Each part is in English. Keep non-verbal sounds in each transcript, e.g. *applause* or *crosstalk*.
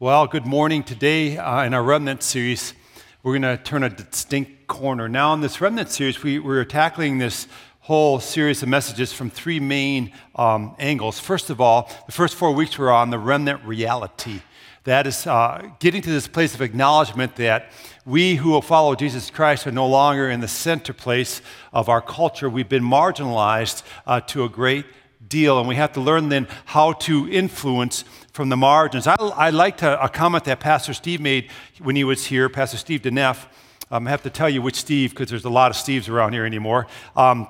Well, good morning. Today, uh, in our Remnant series, we're going to turn a distinct corner. Now, in this Remnant series, we, we're tackling this whole series of messages from three main um, angles. First of all, the first four weeks were on the remnant reality. That is uh, getting to this place of acknowledgement that we who will follow Jesus Christ are no longer in the center place of our culture. We've been marginalized uh, to a great deal, and we have to learn then how to influence from the margins. I, I liked a, a comment that Pastor Steve made when he was here, Pastor Steve DeNeff. Um, I have to tell you which Steve, because there's a lot of Steves around here anymore. Um,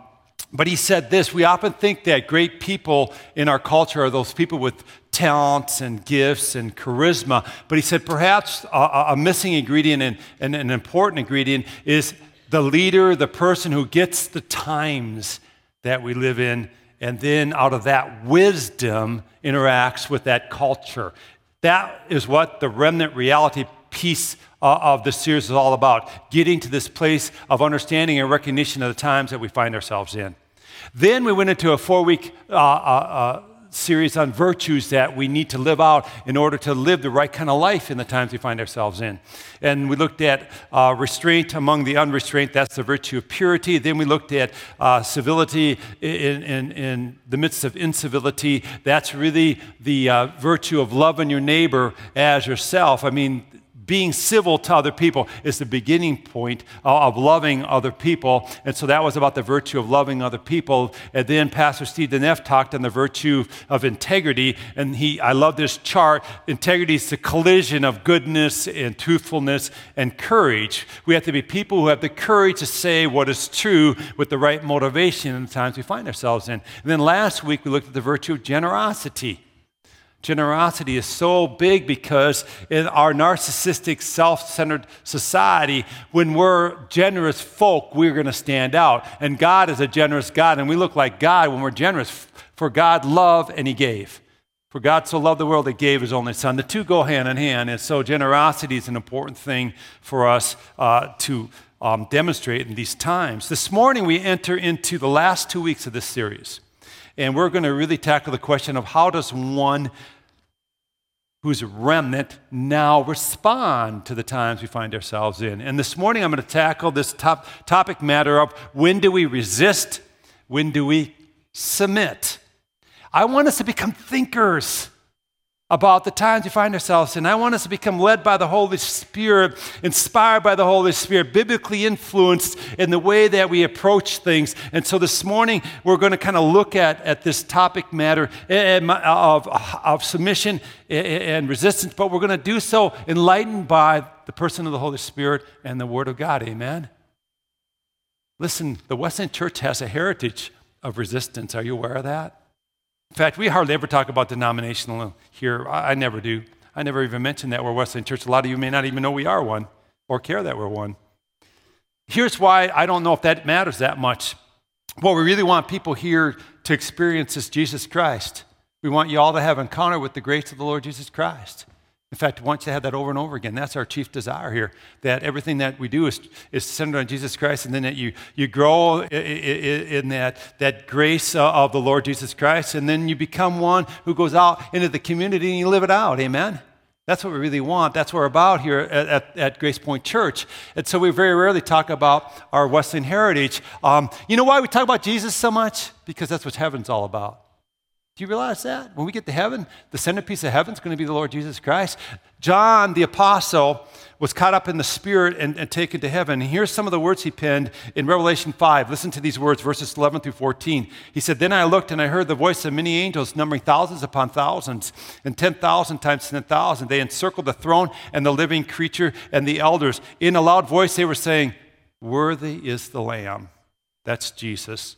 but he said this We often think that great people in our culture are those people with talents and gifts and charisma. But he said perhaps a, a missing ingredient and, and an important ingredient is the leader, the person who gets the times that we live in and then out of that wisdom interacts with that culture. That is what the remnant reality piece uh, of the series is all about getting to this place of understanding and recognition of the times that we find ourselves in. Then we went into a four week uh, uh, uh series on virtues that we need to live out in order to live the right kind of life in the times we find ourselves in. And we looked at uh, restraint among the unrestrained, that's the virtue of purity. Then we looked at uh, civility in, in, in, the midst of incivility, that's really the uh, virtue of loving your neighbor as yourself. I mean, being civil to other people is the beginning point of loving other people. And so that was about the virtue of loving other people. And then Pastor Steve DeNeff talked on the virtue of integrity. And he, I love this chart. Integrity is the collision of goodness and truthfulness and courage. We have to be people who have the courage to say what is true with the right motivation in the times we find ourselves in. And then last week we looked at the virtue of generosity. Generosity is so big because in our narcissistic, self centered society, when we're generous folk, we're going to stand out. And God is a generous God, and we look like God when we're generous. For God loved and He gave. For God so loved the world that gave His only Son. The two go hand in hand, and so generosity is an important thing for us uh, to um, demonstrate in these times. This morning, we enter into the last two weeks of this series. And we're going to really tackle the question of how does one who's a remnant now respond to the times we find ourselves in. And this morning I'm going to tackle this top, topic matter of when do we resist? When do we submit? I want us to become thinkers about the times we find ourselves in. I want us to become led by the Holy Spirit, inspired by the Holy Spirit, biblically influenced in the way that we approach things. And so this morning, we're going to kind of look at, at this topic matter eh, eh, of, of submission and resistance, but we're going to do so enlightened by the person of the Holy Spirit and the Word of God. Amen? Listen, the Wesleyan Church has a heritage of resistance. Are you aware of that? In fact, we hardly ever talk about denominational here. I, I never do. I never even mention that we're Wesleyan Church. A lot of you may not even know we are one or care that we're one. Here's why I don't know if that matters that much. What we really want people here to experience is Jesus Christ. We want you all to have encounter with the grace of the Lord Jesus Christ. In fact, I want you to have that over and over again. That's our chief desire here, that everything that we do is, is centered on Jesus Christ, and then that you, you grow in that, that grace of the Lord Jesus Christ, and then you become one who goes out into the community and you live it out. Amen? That's what we really want. That's what we're about here at, at, at Grace Point Church. And so we very rarely talk about our Wesleyan heritage. Um, you know why we talk about Jesus so much? Because that's what heaven's all about. Do you realize that? When we get to heaven, the centerpiece of heaven is going to be the Lord Jesus Christ. John, the apostle, was caught up in the Spirit and, and, taken to heaven. And here's some of the words he penned in Revelation 5. Listen to these words, verses 11 through 14. He said, Then I looked and I heard the voice of many angels, numbering thousands upon thousands, and 10,000 times 10,000. They encircled the throne and the living creature and the elders. In a loud voice, they were saying, Worthy is the Lamb. That's Jesus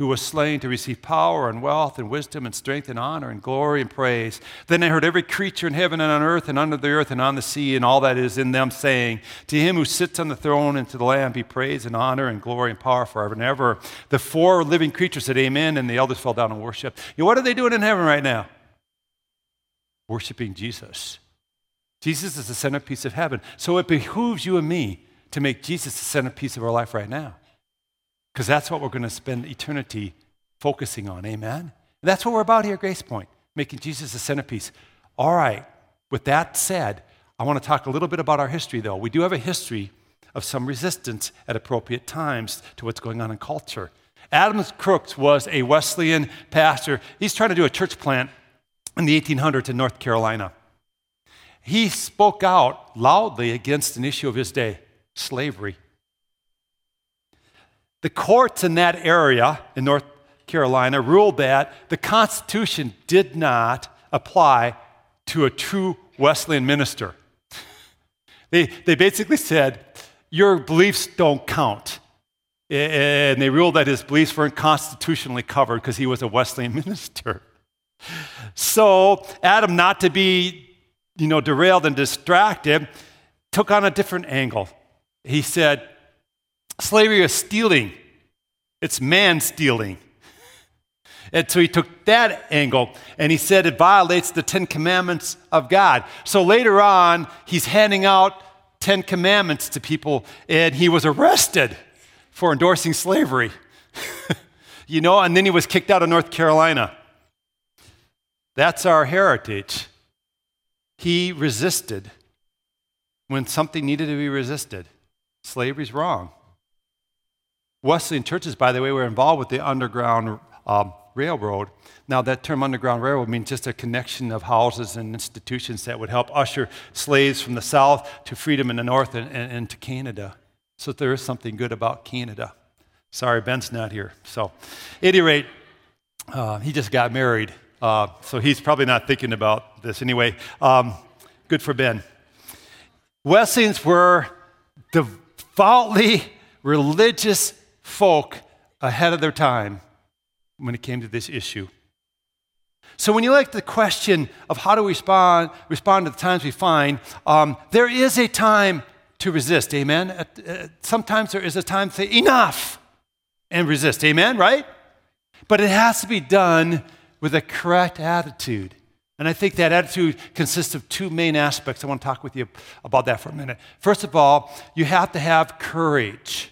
who was slain to receive power and wealth and wisdom and strength and honor and glory and praise. Then I heard every creature in heaven and on earth and under the earth and on the sea and all that is in them saying, To him who sits on the throne and to the Lamb be praise and honor and glory and power forever and ever. The four living creatures said, Amen, and the elders fell down and worshiped. You know, what are they doing in heaven right now? Worshiping Jesus. Jesus is the centerpiece of heaven. So it behooves you and me to make Jesus the centerpiece of our life right now. Because that's what we're going to spend eternity focusing on. Amen? And that's what we're about here at Grace Point, making Jesus the centerpiece. All right, With that said, I want to talk a little bit about our history, though. We do have a history of some resistance at appropriate times to what's going on in culture. Adams Crooks was a Wesleyan pastor. He's trying to do a church plant in the 1800s in North Carolina. He spoke out loudly against an issue of his day slavery. The courts in that area in North Carolina ruled that the Constitution did not apply to a true Wesleyan minister. They, they basically said, Your beliefs don't count. And they ruled that his beliefs weren't constitutionally covered because he was a Wesleyan *laughs* minister. So, Adam, not to be you know, derailed and distracted, took on a different angle. He said, Slavery is stealing, it's man stealing. *laughs* And so he took that angle and he said it violates the Ten Commandments of God. So later on, he's handing out Ten Commandments to people and he was arrested for endorsing slavery. *laughs* you know, and then he was kicked out of North Carolina. That's our heritage. He resisted when something needed to be resisted. Slavery's wrong. Wesleyan churches, by the way, were involved with the Underground um, Railroad. Now, that term Underground Railroad means just a connection of houses and institutions that would help usher slaves from the South to freedom in the North and, and, and to Canada. So there is something good about Canada. Sorry, Ben's not here. So, at any rate, uh, he just got married. Uh, so he's probably not thinking about this anyway. Um, good for Ben. Wesleyans were devoutly religious folk ahead of their time when it came to this issue. So when you look at the question of how to respond, respond to the times we find, um, there is a time to resist. Amen. Uh, sometimes there is a time to say enough and resist. Amen. Right? But it has to be done with a correct attitude. And I think that attitude consists of two main aspects. I want to talk with you about that for a minute. First of all, you have to have courage.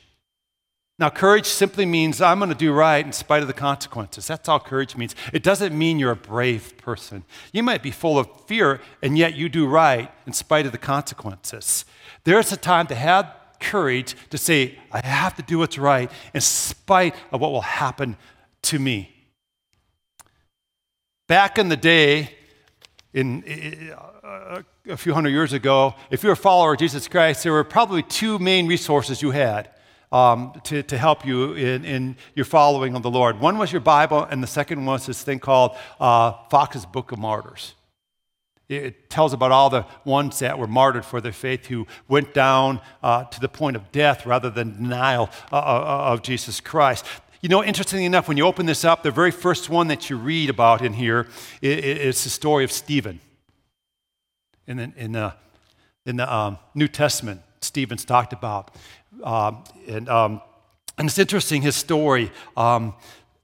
Now, courage simply means I'm going to do right in spite of the consequences. That's all courage means. It doesn't mean you're a brave person. You might be full of fear, and yet you do right in spite of the consequences. There's a time to have courage to say, I have to do what's right in spite of what will happen to me. Back in the day, in, uh, a few hundred years ago, if you're a follower of Jesus Christ, there were probably two main resources you had um, to, to help you in, in your following of the Lord. One was your Bible, and the second was this thing called uh, Fox's Book of Martyrs. It tells about all the ones that were martyred for their faith who went down uh, to the point of death rather than denial uh, uh of Jesus Christ. You know, interestingly enough, when you open this up, the very first one that you read about in here is the story of Stephen. In the, in the, in the um, New Testament, Stephen's talked about. Um, and, um, and it's interesting, his story. Um,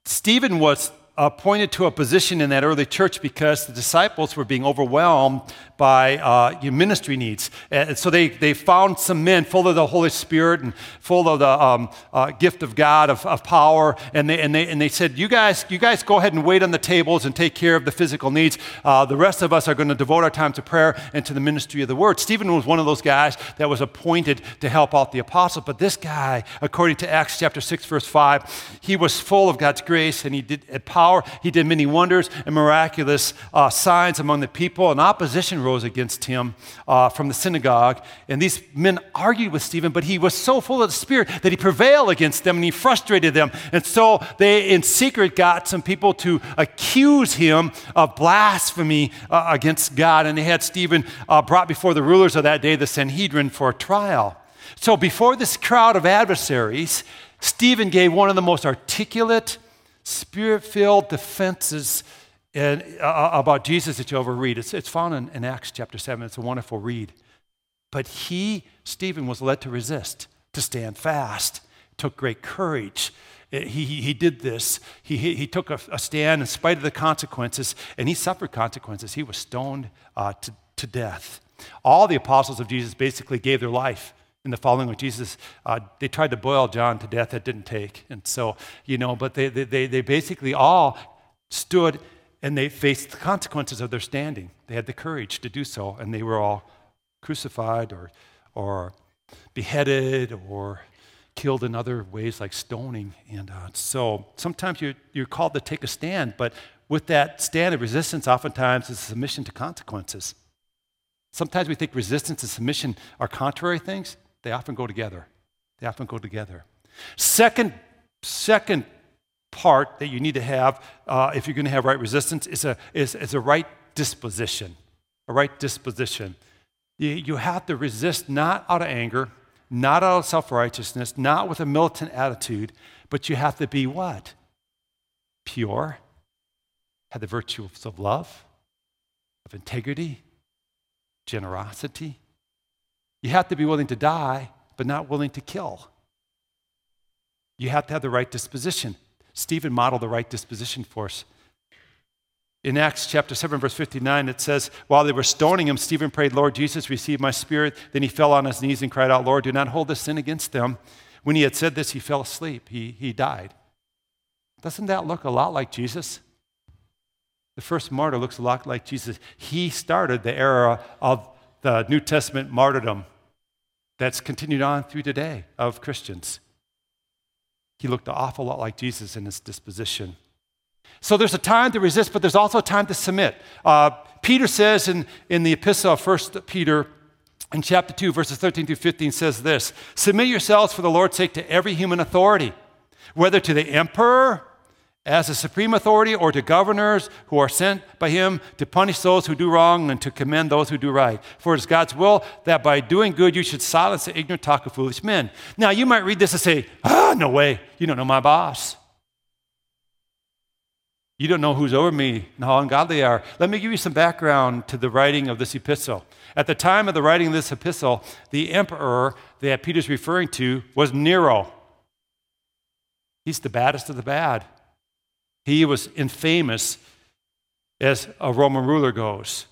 Stephen was appointed to a position in that early church because the disciples were being overwhelmed by uh, ministry needs. And so they, they found some men full of the Holy Spirit and full of the um, uh, gift of God, of, of power. And they, and, they, and they said, you guys, you guys go ahead and wait on the tables and take care of the physical needs. Uh, the rest of us are going to devote our time to prayer and to the ministry of the word. Stephen was one of those guys that was appointed to help out the apostles. But this guy, according to Acts chapter 6, verse 5, he was full of God's grace and he did power. He did many wonders and miraculous uh, signs among the people. And opposition rose against him uh, from the synagogue. And these men argued with Stephen, but he was so full of the Spirit that he prevailed against them and he frustrated them. And so they, in secret, got some people to accuse him of blasphemy uh, against God. And they had Stephen uh, brought before the rulers of that day, the Sanhedrin, for a trial. So before this crowd of adversaries, Stephen gave one of the most articulate, spirit filled defenses uh, about Jesus that you ever read. It's, it's found in, in Acts chapter 7. It's a wonderful read. But he, Stephen, was led to resist, to stand fast, took great courage. Uh, he, he, he did this. He, he, he took a, a, stand in spite of the consequences, and he suffered consequences. He was stoned uh, to, to death. All the apostles of Jesus basically gave their life in the following of Jesus. Uh, they tried to boil John to death, that didn't take. And so, you know, but they, they, they basically all stood and they faced the consequences of their standing. They had the courage to do so, and they were all crucified or, or beheaded or killed in other ways like stoning. And uh, so sometimes you're, you're called to take a stand, but with that stand of resistance, oftentimes is submission to consequences. Sometimes we think resistance and submission are contrary things. They often go together. They often go together. Second, second part that you need to have uh, if you're going to have right resistance is a, is, is a right disposition. A right disposition. You, you have to resist not out of anger, not out of self righteousness, not with a militant attitude, but you have to be what? Pure, have the virtues of love, of integrity, generosity. You have to be willing to die, but not willing to kill. You have to have the right disposition. Stephen modeled the right disposition for us. In Acts chapter 7, verse 59, it says, While they were stoning him, Stephen prayed, Lord Jesus, receive my spirit. Then he fell on his knees and cried out, Lord, do not hold this sin against them. When he had said this, he fell asleep. He, he died. Doesn't that look a lot like Jesus? The first martyr looks a lot like Jesus. He started the era of the New Testament martyrdom that's continued on through today of Christians. He looked an awful lot like Jesus in his disposition. So there's a time to resist, but there's also a time to submit. Uh, Peter says in, in the epistle of 1 Peter, in chapter 2, verses 13 through 15, says this Submit yourselves for the Lord's sake to every human authority, whether to the emperor as a supreme authority or to governors who are sent by him to punish those who do wrong and to commend those who do right. For it is God's will that by doing good you should silence the ignorant talk of foolish men. Now, you might read this and say, ah, no way, you don't know my boss. You don't know who's over me and how ungodly they are. Let me give you some background to the writing of this epistle. At the time of the writing of this epistle, the emperor that Peter's referring to was Nero. He's the baddest of the bad. He was infamous as a Roman ruler goes.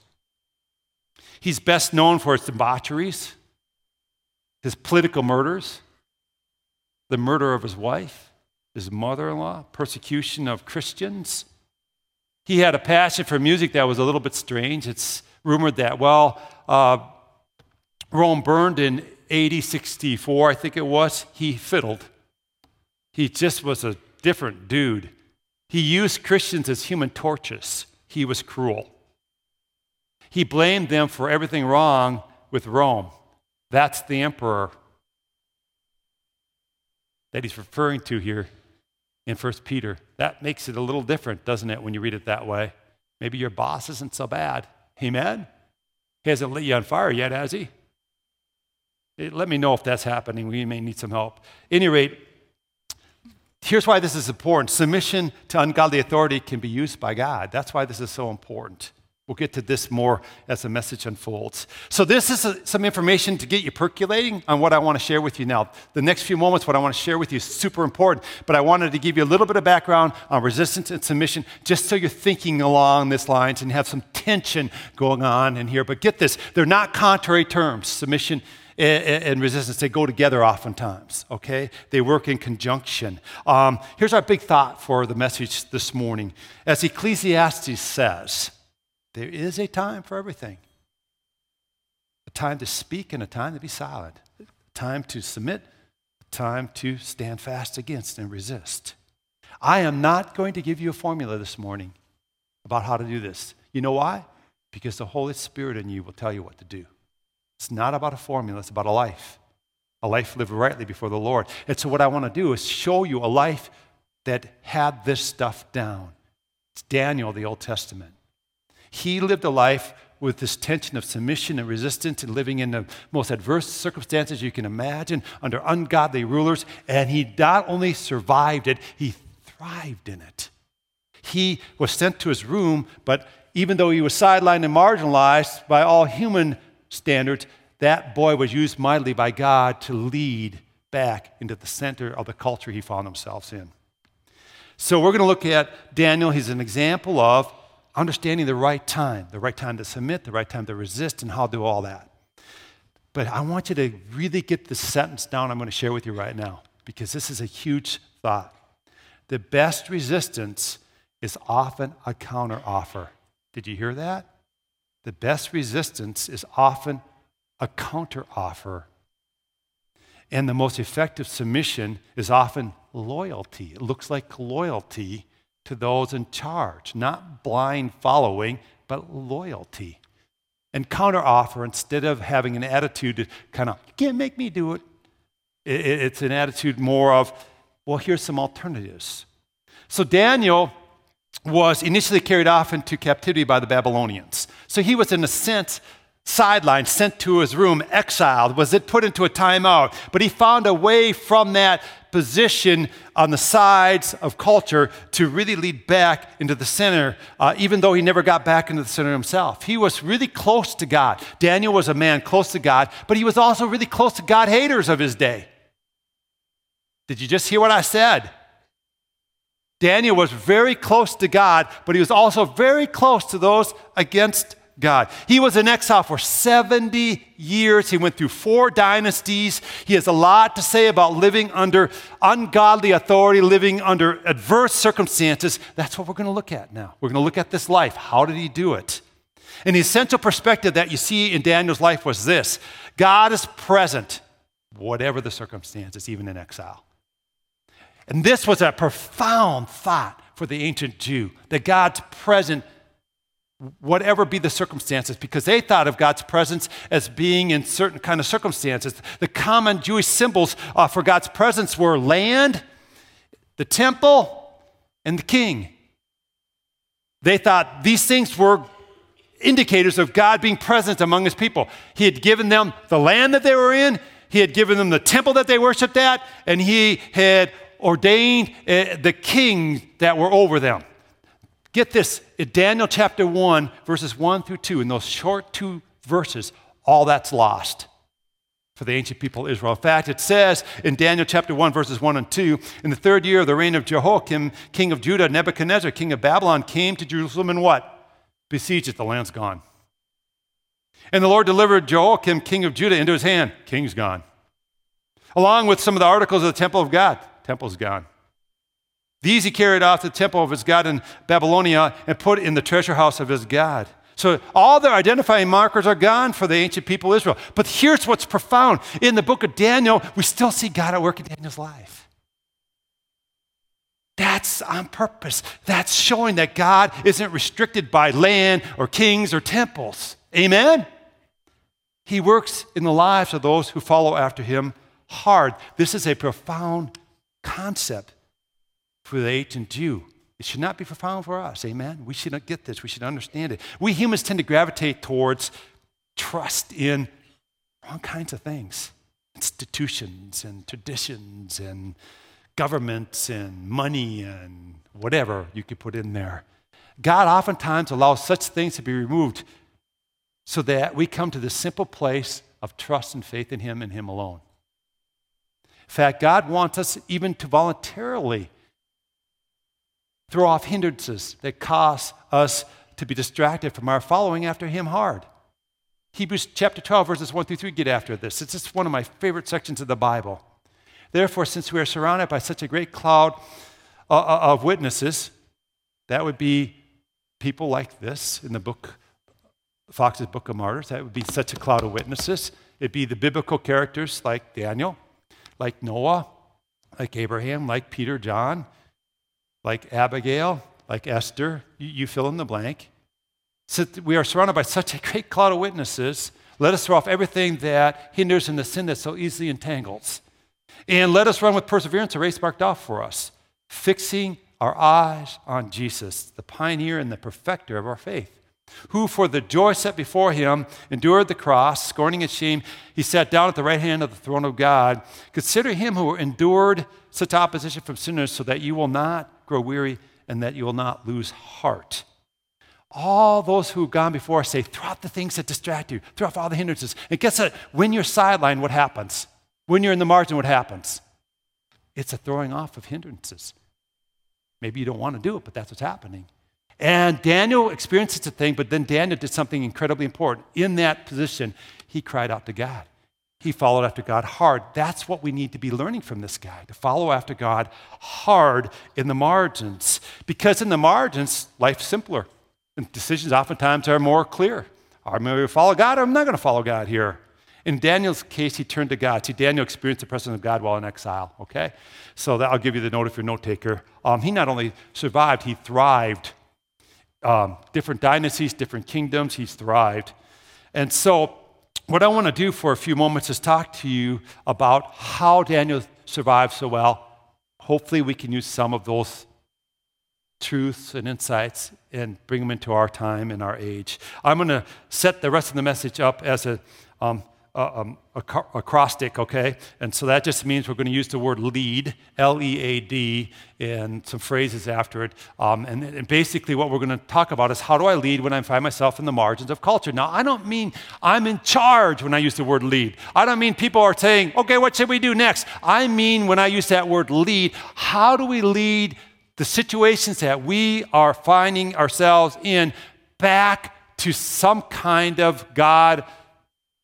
He's best known for his debaucheries, his political murders, the murder of his wife, his mother in law, persecution of Christians. He had a passion for music that was a little bit strange. It's rumored that, well, uh, Rome burned in AD 64, I think it was. He fiddled. He just was a different dude. He used Christians as human torches. He was cruel. He blamed them for everything wrong with Rome. That's the emperor that he's referring to here in 1 Peter. That makes it a little different, doesn't it, when you read it that way? Maybe your boss isn't so bad. Amen? He hasn't lit you on fire yet, has he? Let me know if that's happening. We may need some help. At any rate, Here's why this is important submission to ungodly authority can be used by God. That's why this is so important. We'll get to this more as the message unfolds. So, this is a, some information to get you percolating on what I want to share with you now. The next few moments, what I want to share with you is super important, but I wanted to give you a little bit of background on resistance and submission just so you're thinking along these lines and have some tension going on in here. But get this, they're not contrary terms submission and resistance, they go together oftentimes, okay? They work in conjunction. Um, here's our big thought for the message this morning. As Ecclesiastes says, there is a time for everything a time to speak and a time to be silent, a time to submit, a time to stand fast against and resist. I am not going to give you a formula this morning about how to do this. You know why? Because the Holy Spirit in you will tell you what to do. It's not about a formula, it's about a life. A life lived rightly before the Lord. And so, what I want to do is show you a life that had this stuff down. It's Daniel, the Old Testament. He lived a life with this tension of submission and resistance and living in the most adverse circumstances you can imagine under ungodly rulers. And he not only survived it, he thrived in it. He was sent to his room, but even though he was sidelined and marginalized by all human standards, that boy was used mightily by God to lead back into the center of the culture he found himself in. So we're going to look at Daniel. He's an example of understanding the right time, the right time to submit, the right time to resist, and how to do all that. But I want you to really get this sentence down I'm going to share with you right now, because this is a huge thought. The best resistance is often a counteroffer. Did you hear that? The best resistance is often a counteroffer. And the most effective submission is often loyalty. It looks like loyalty to those in charge, not blind following, but loyalty. And counteroffer, instead of having an attitude to kind of, you can't make me do it, it's an attitude more of, well, here's some alternatives. So Daniel was initially carried off into captivity by the Babylonians. So he was, in a sense, sidelined, sent to his room, exiled, was it put into a timeout. But he found a way from that position on the sides of culture to really lead back into the center, uh, even though he never got back into the center himself. He was really close to God. Daniel was a man close to God, but he was also really close to God haters of his day. Did you just hear what I said? Daniel was very close to God, but he was also very close to those against God. He was in exile for 70 years. He went through four dynasties. He has a lot to say about living under ungodly authority, living under adverse circumstances. That's what we're going to look at now. We're going to look at this life. How did he do it? And the essential perspective that you see in Daniel's life was this God is present, whatever the circumstances, even in exile. And this was a profound thought for the ancient Jew that God's present whatever be the circumstances because they thought of god's presence as being in certain kind of circumstances. The common jewish symbols uh, for god's presence were land the temple and the king. They thought these things were indicators of god being present among his people. He had given them the land that they were in he had given them the temple that they worshiped at and he had ordained uh, the king that were over them. Get this, in Daniel chapter 1, verses 1 through 2, in those short two verses, all that's lost for the ancient people of Israel. In fact, it says in Daniel chapter 1, verses 1 and 2, in the third year of the reign of Jehoiakim, king of Judah, Nebuchadnezzar, king of Babylon, came to Jerusalem and what? Besieged it. The land's gone. And the Lord delivered Jehoiakim, king of Judah, into his hand. King's gone. Along with some of the articles of the temple of God. Temple's gone. These he carried off to the temple of his God in Babylonia and put in the treasure house of his God. So all their identifying markers are gone for the ancient people of Israel. But here's what's profound. In the book of Daniel, we still see God at work in Daniel's life. That's on purpose. That's showing that God isn't restricted by land or kings or temples. Amen? He works in the lives of those who follow after him hard. This is a profound concept for the ancient Jew. It should not be profound for us. Amen? We should not get this. We should understand it. We humans tend to gravitate towards trust in wrong kinds of things institutions and traditions and governments and money and whatever you could put in there. God oftentimes allows such things to be removed so that we come to the simple place of trust and faith in Him and Him alone In fact, God wants us even to voluntarily throw off hindrances that cause us to be distracted from our following after Him hard. Hebrews chapter 12, verses 1 through 3 get after this. It's just one of my favorite sections of the Bible. Therefore, since we are surrounded by such a great cloud uh, uh, of witnesses, that would be people like this in the book, Fox's Book of Martyrs. That would be such a cloud of witnesses. It'd be the biblical characters like Daniel, like Noah, like Abraham, like Peter, John, like Abigail, like Esther. You, you fill in the blank. So we are surrounded by such a great cloud of witnesses. Let us throw off everything that hinders and the sin that so easily entangles. And let us run with perseverance a race marked off for us, fixing our eyes on Jesus, the pioneer and the perfecter of our faith who for the joy set before him endured the cross, scorning its shame. He sat down at the right hand of the throne of God. Consider him who endured such opposition from sinners so that you will not grow weary and that you will not lose heart. All those who have gone before say, throw out the things that distract you, throw off all the hindrances. And guess what? When you're sidelined, what happens? When you're in the margin, what happens? It's a throwing off of hindrances. Maybe you don't want to do it, but that's what's happening. And Daniel experienced such a thing, but then Daniel did something incredibly important. In that position, he cried out to God. He followed after God hard. That's what we need to be learning from this guy to follow after God hard in the margins. Because in the margins, life's simpler. And decisions oftentimes are more clear. I'm going to follow God or I'm not going to follow God here. In Daniel's case, he turned to God. See, Daniel experienced the presence of God while in exile, okay? So that, I'll give you the note if you're a note taker. Um, he not only survived, he thrived. Um, different dynasties, different kingdoms, he's thrived. And so, what I want to do for a few moments is talk to you about how Daniel survived so well. Hopefully, we can use some of those truths and insights and bring them into our time and our age. I'm going to set the rest of the message up as a um, uh, um, acrostic, okay? And so that just means we're going to use the word lead, L E A D, and some phrases after it. Um, and, and, basically, what we're going to talk about is how do I lead when I find myself in the margins of culture? Now, I don't mean I'm in charge when I use the word lead. I don't mean people are saying, okay, what should we do next? I mean, when I use that word lead, how do we lead the situations that we are finding ourselves in back to some kind of God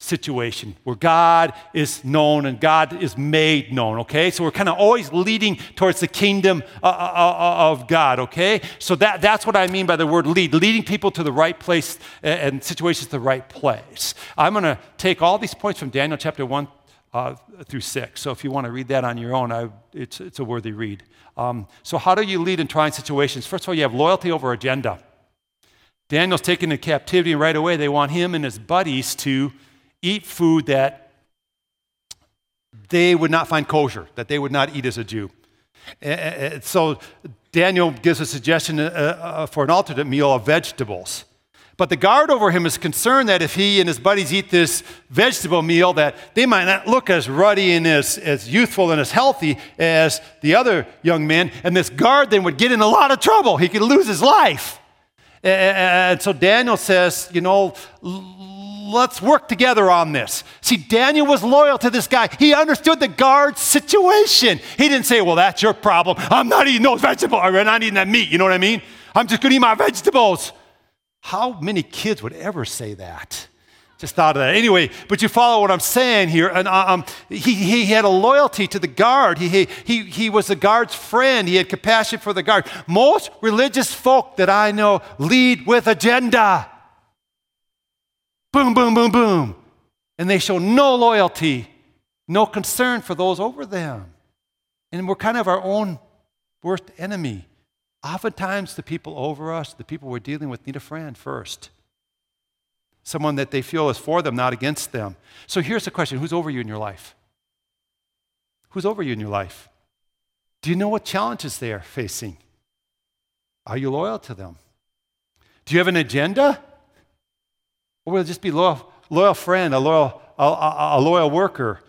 situation where God is known and God is made known, okay? So we're kind of always leading towards the kingdom uh, uh, uh, of God, okay? So that, that's what I mean by the word lead, leading people to the right place and situations to the right place. I'm going to take all these points from Daniel chapter 1 uh, through 6. So if you want to read that on your own, I, it's, it's a worthy read. Um, so, how do you lead in trying situations? First of all, you have loyalty over agenda. Daniel's taken into captivity, and right away they want him and his buddies to eat food that they would not find kosher, that they would not eat as a Jew. Eh, eh, eh, so Daniel gives a suggestion uh, uh, for an alternate meal of vegetables. But the guard over him is concerned that if he and his buddies eat this vegetable meal, that they might not look as ruddy and as, as youthful and as healthy as the other young men. And this guard then would get in a lot of trouble. He could lose his life. And so Daniel says, you know, let's work together on this. See, Daniel was loyal to this guy. He understood the guard's situation. He didn't say, well, that's your problem. I'm not eating those vegetables. I'm not eating that meat. You know what I mean? I'm just going to eat my vegetables. How many kids would ever say that? Just thought of that. Anyway, but you follow what I'm saying here. And uh, um, he, he had a loyalty to the guard. He, he, he was the guard's friend. He had compassion for the guard. Most religious folk that I know lead with agenda. Boom, boom, boom, boom. And they show no loyalty, no concern for those over them. And we're kind of our own worst enemy. Oftentimes, the people over us, the people we're dealing with, need a friend first. Someone that they feel is for them, not against them. So here's the question Who's over you in your life? Who's over you in your life? Do you know what challenges they are facing? Are you loyal to them? Do you have an agenda? Or will it just be loyal, loyal friend, a loyal, a, a, a loyal worker?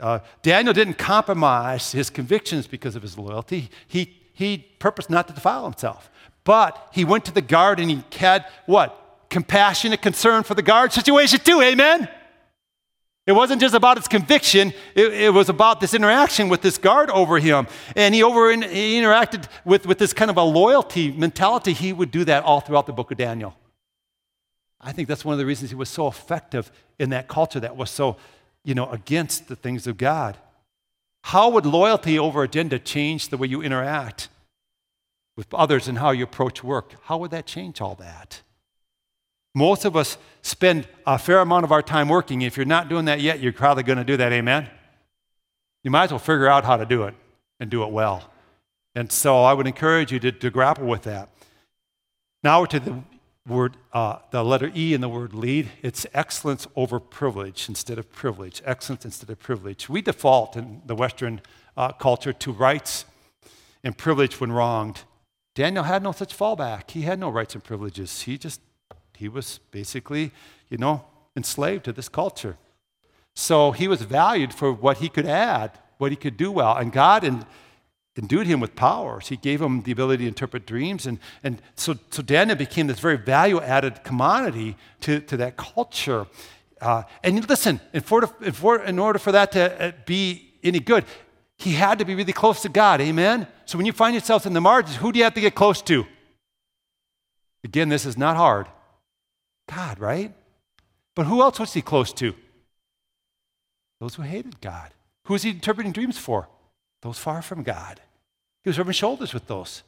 Uh, Daniel didn't compromise his convictions because of his loyalty. He, he purposed not to defile himself. But he went to the guard and he had what? Compassionate concern for the guard situation too, amen? It wasn't just about his conviction, it, it, was about this interaction with this guard over him. And he, over, he interacted with, with this kind of a loyalty mentality. He would do that all throughout the book of Daniel. I think that's one of the reasons he was so effective in that culture that was so, you know, against the things of God. How would loyalty over agenda change the way you interact with others and how you approach work? How would that change all that? Most of us spend a fair amount of our time working. If you're not doing that yet, you're probably going to do that. Amen? You might as well figure out how to do it and do it well. And so I would encourage you to, to grapple with that. Now to the word, uh, the letter E in the word lead, it's excellence over privilege instead of privilege. Excellence instead of privilege. We default in the Western uh, culture to rights and privilege when wronged. Daniel had no such fallback. He had no rights and privileges. He just, he was basically, you know, enslaved to this culture. So he was valued for what he could add, what he could do well. And God, in endued him with powers. He gave him the ability to interpret dreams. And, and so, so Daniel became this very value added commodity to, to that culture. Uh, and listen, in, for, in, for, in order for that to uh, be any good, he had to be really close to God. Amen? So when you find yourself in the margins, who do you have to get close to? Again, this is not hard. God, right? But who else was he close to? Those who hated God. Who was he interpreting dreams for? Those far from God. He was rubbing shoulders with those.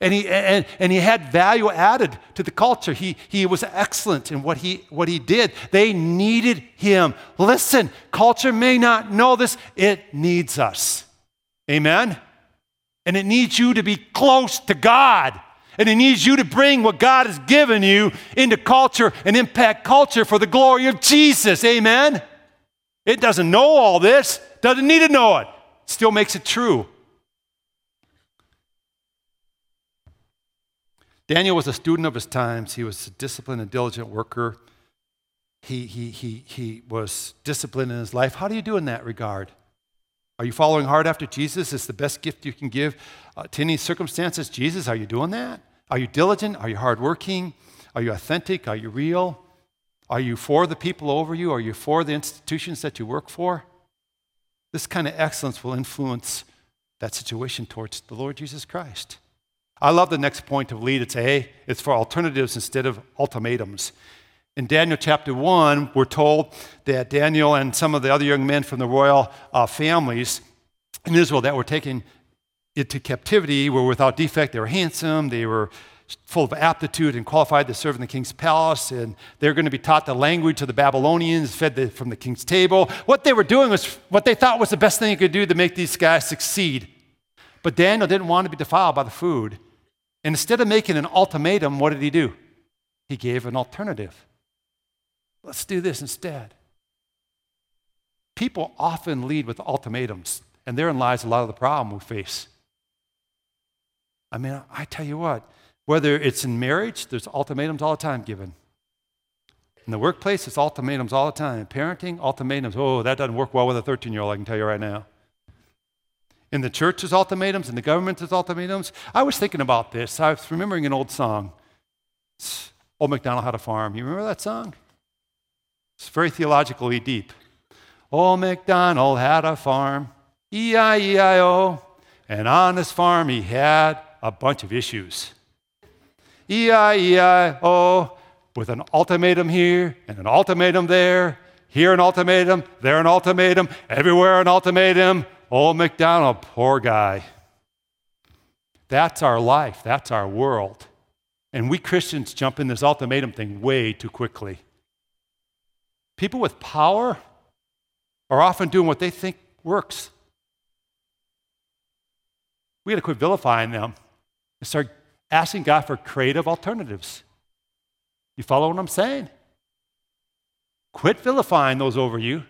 And he, and, and he had value added to the culture. He, he was excellent in what he, what he did. They needed him. Listen, culture may not know this, it needs us. Amen? And it needs you to be close to God. And it needs you to bring what God has given you into culture and impact culture for the glory of Jesus. Amen? It doesn't know all this, doesn't need to know it, still makes it true. Daniel was a student of his times. He was a disciplined and diligent worker. He, he, he, he was disciplined in his life. How do you do in that regard? Are you following hard after Jesus? Is the best gift you can give uh, to any circumstances Jesus? Are you doing that? Are you diligent? Are you hardworking? Are you authentic? Are you real? Are you for the people over you? Are you for the institutions that you work for? This kind of excellence will influence that situation towards the Lord Jesus Christ. I love the next point of lead. It's A, it's for alternatives instead of ultimatums. In Daniel chapter 1, we're told that Daniel and some of the other young men from the royal uh, families in Israel that were taken into captivity were without defect. They were handsome, they were full of aptitude and qualified to serve in the king's palace, and they're going to be taught the language of the Babylonians, fed the, from the king's table. What they were doing was what they thought was the best thing you could do to make these guys succeed. But Daniel didn't want to be defiled by the food. Instead of making an ultimatum, what did he do? He gave an alternative. Let's do this instead. People often lead with ultimatums, and therein lies a lot of the problem we face. I mean, I tell you what, whether it's in marriage, there's ultimatums all the time given. In the workplace, it's ultimatums all the time. In parenting, ultimatums. Oh, that doesn't work well with a 13 year old, I can tell you right now. In the church, there's ultimatums. In the government, there's ultimatums. I was thinking about this. I was remembering an old song. Old MacDonald had a farm. You remember that song? It's very theologically deep. Old MacDonald had a farm, E I E I O, and on his farm he had a bunch of issues. E I E I O, with an ultimatum here and an ultimatum there, here an ultimatum, there an ultimatum, everywhere an ultimatum. Old McDonald, poor guy. That's our life, that's our world. And we Christians jump in this ultimatum thing way too quickly. People with power are often doing what they think works. We got to quit vilifying them and start asking God for creative alternatives. You follow what I'm saying? Quit vilifying those over you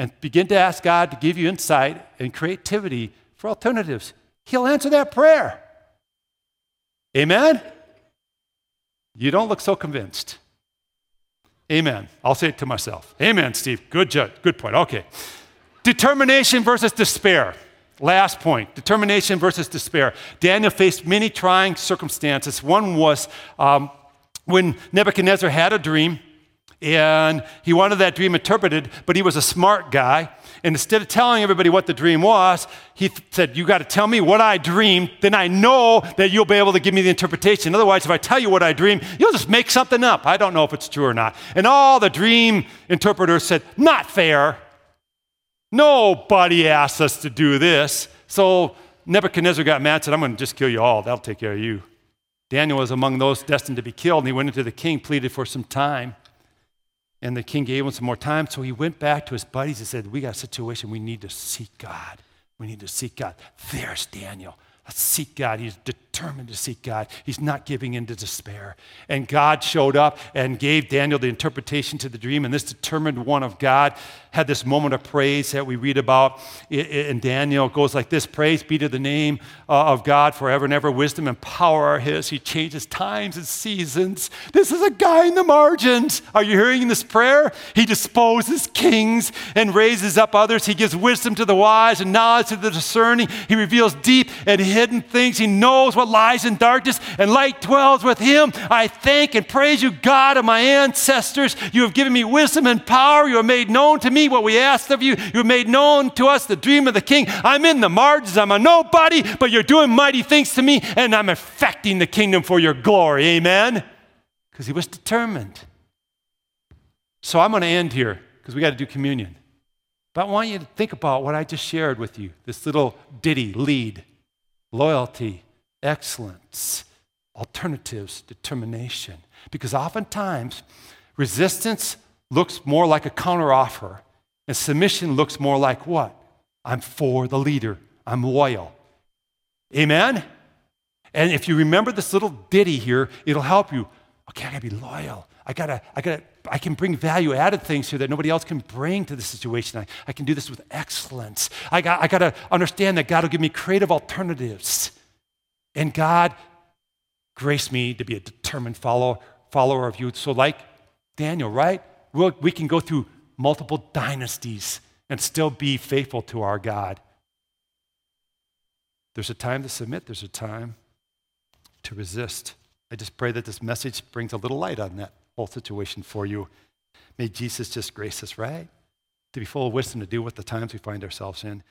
and begin to ask God to give you insight and creativity for alternatives. He'll answer that prayer. Amen? You don't look so convinced. Amen. I'll say it to myself. Amen, Steve. Good judge. Good point. Okay. Determination versus despair. Last point determination versus despair. Daniel faced many trying circumstances. One was um, when Nebuchadnezzar had a dream and he wanted that dream interpreted, but he was a smart guy. And instead of telling everybody what the dream was, he th- said, You got to tell me what I dreamed, then I know that you'll be able to give me the interpretation. Otherwise, if I tell you what I dreamed, you'll just make something up. I don't know if it's true or not. And all the dream interpreters said, Not fair. Nobody asked us to do this. So Nebuchadnezzar got mad and said, I'm going to just kill you all. That'll take care of you. Daniel was among those destined to be killed, and he went into the king, pleaded for some time. And the king gave him some more time. So he went back to his buddies and said, We got a situation. We need to seek God. We need to seek God. There's Daniel. Seek God. He's determined to seek God. He's not giving in to despair. And God showed up and gave Daniel the interpretation to the dream. And this determined one of God had this moment of praise that we read about in Daniel. It goes like this Praise be to the name uh, of God forever and ever. Wisdom and power are His. He changes times and seasons. This is a guy in the margins. Are you hearing this prayer? He disposes kings and raises up others. He gives wisdom to the wise and knowledge to the discerning. He reveals deep and hidden things. He knows what lies in darkness, and light dwells with Him. I thank and praise you, God of my ancestors. You have given me wisdom and power. You have made known to me me what we asked of you. You have made known to us the dream of the king. I'm in the margins. I'm a nobody, but you're doing mighty things to me, and I'm affecting the kingdom for your glory. Amen? Because he was determined. So I'm going to end here because we got to do communion. But I want you to think about what I just shared with you this little ditty lead, loyalty, excellence, alternatives, determination. Because oftentimes, resistance looks more like a counteroffer, and submission looks more like what? I'm for the leader, I'm loyal. Amen? And if you remember this little ditty here, it'll help you. Okay, I gotta be loyal. I gotta, I gotta, I can bring value added things here that nobody else can bring to the situation. I, I can do this with excellence. I got, I gotta understand that God will give me creative alternatives. And God grace me to be a determined follower, follower of you. So, like Daniel, right? We'll, we can go through multiple dynasties and still be faithful to our God. There's a time to submit, there's a time to resist. I just pray that this message brings a little light on that whole situation for you. May Jesus just grace us, right? To be full of wisdom to deal with the times we find ourselves in.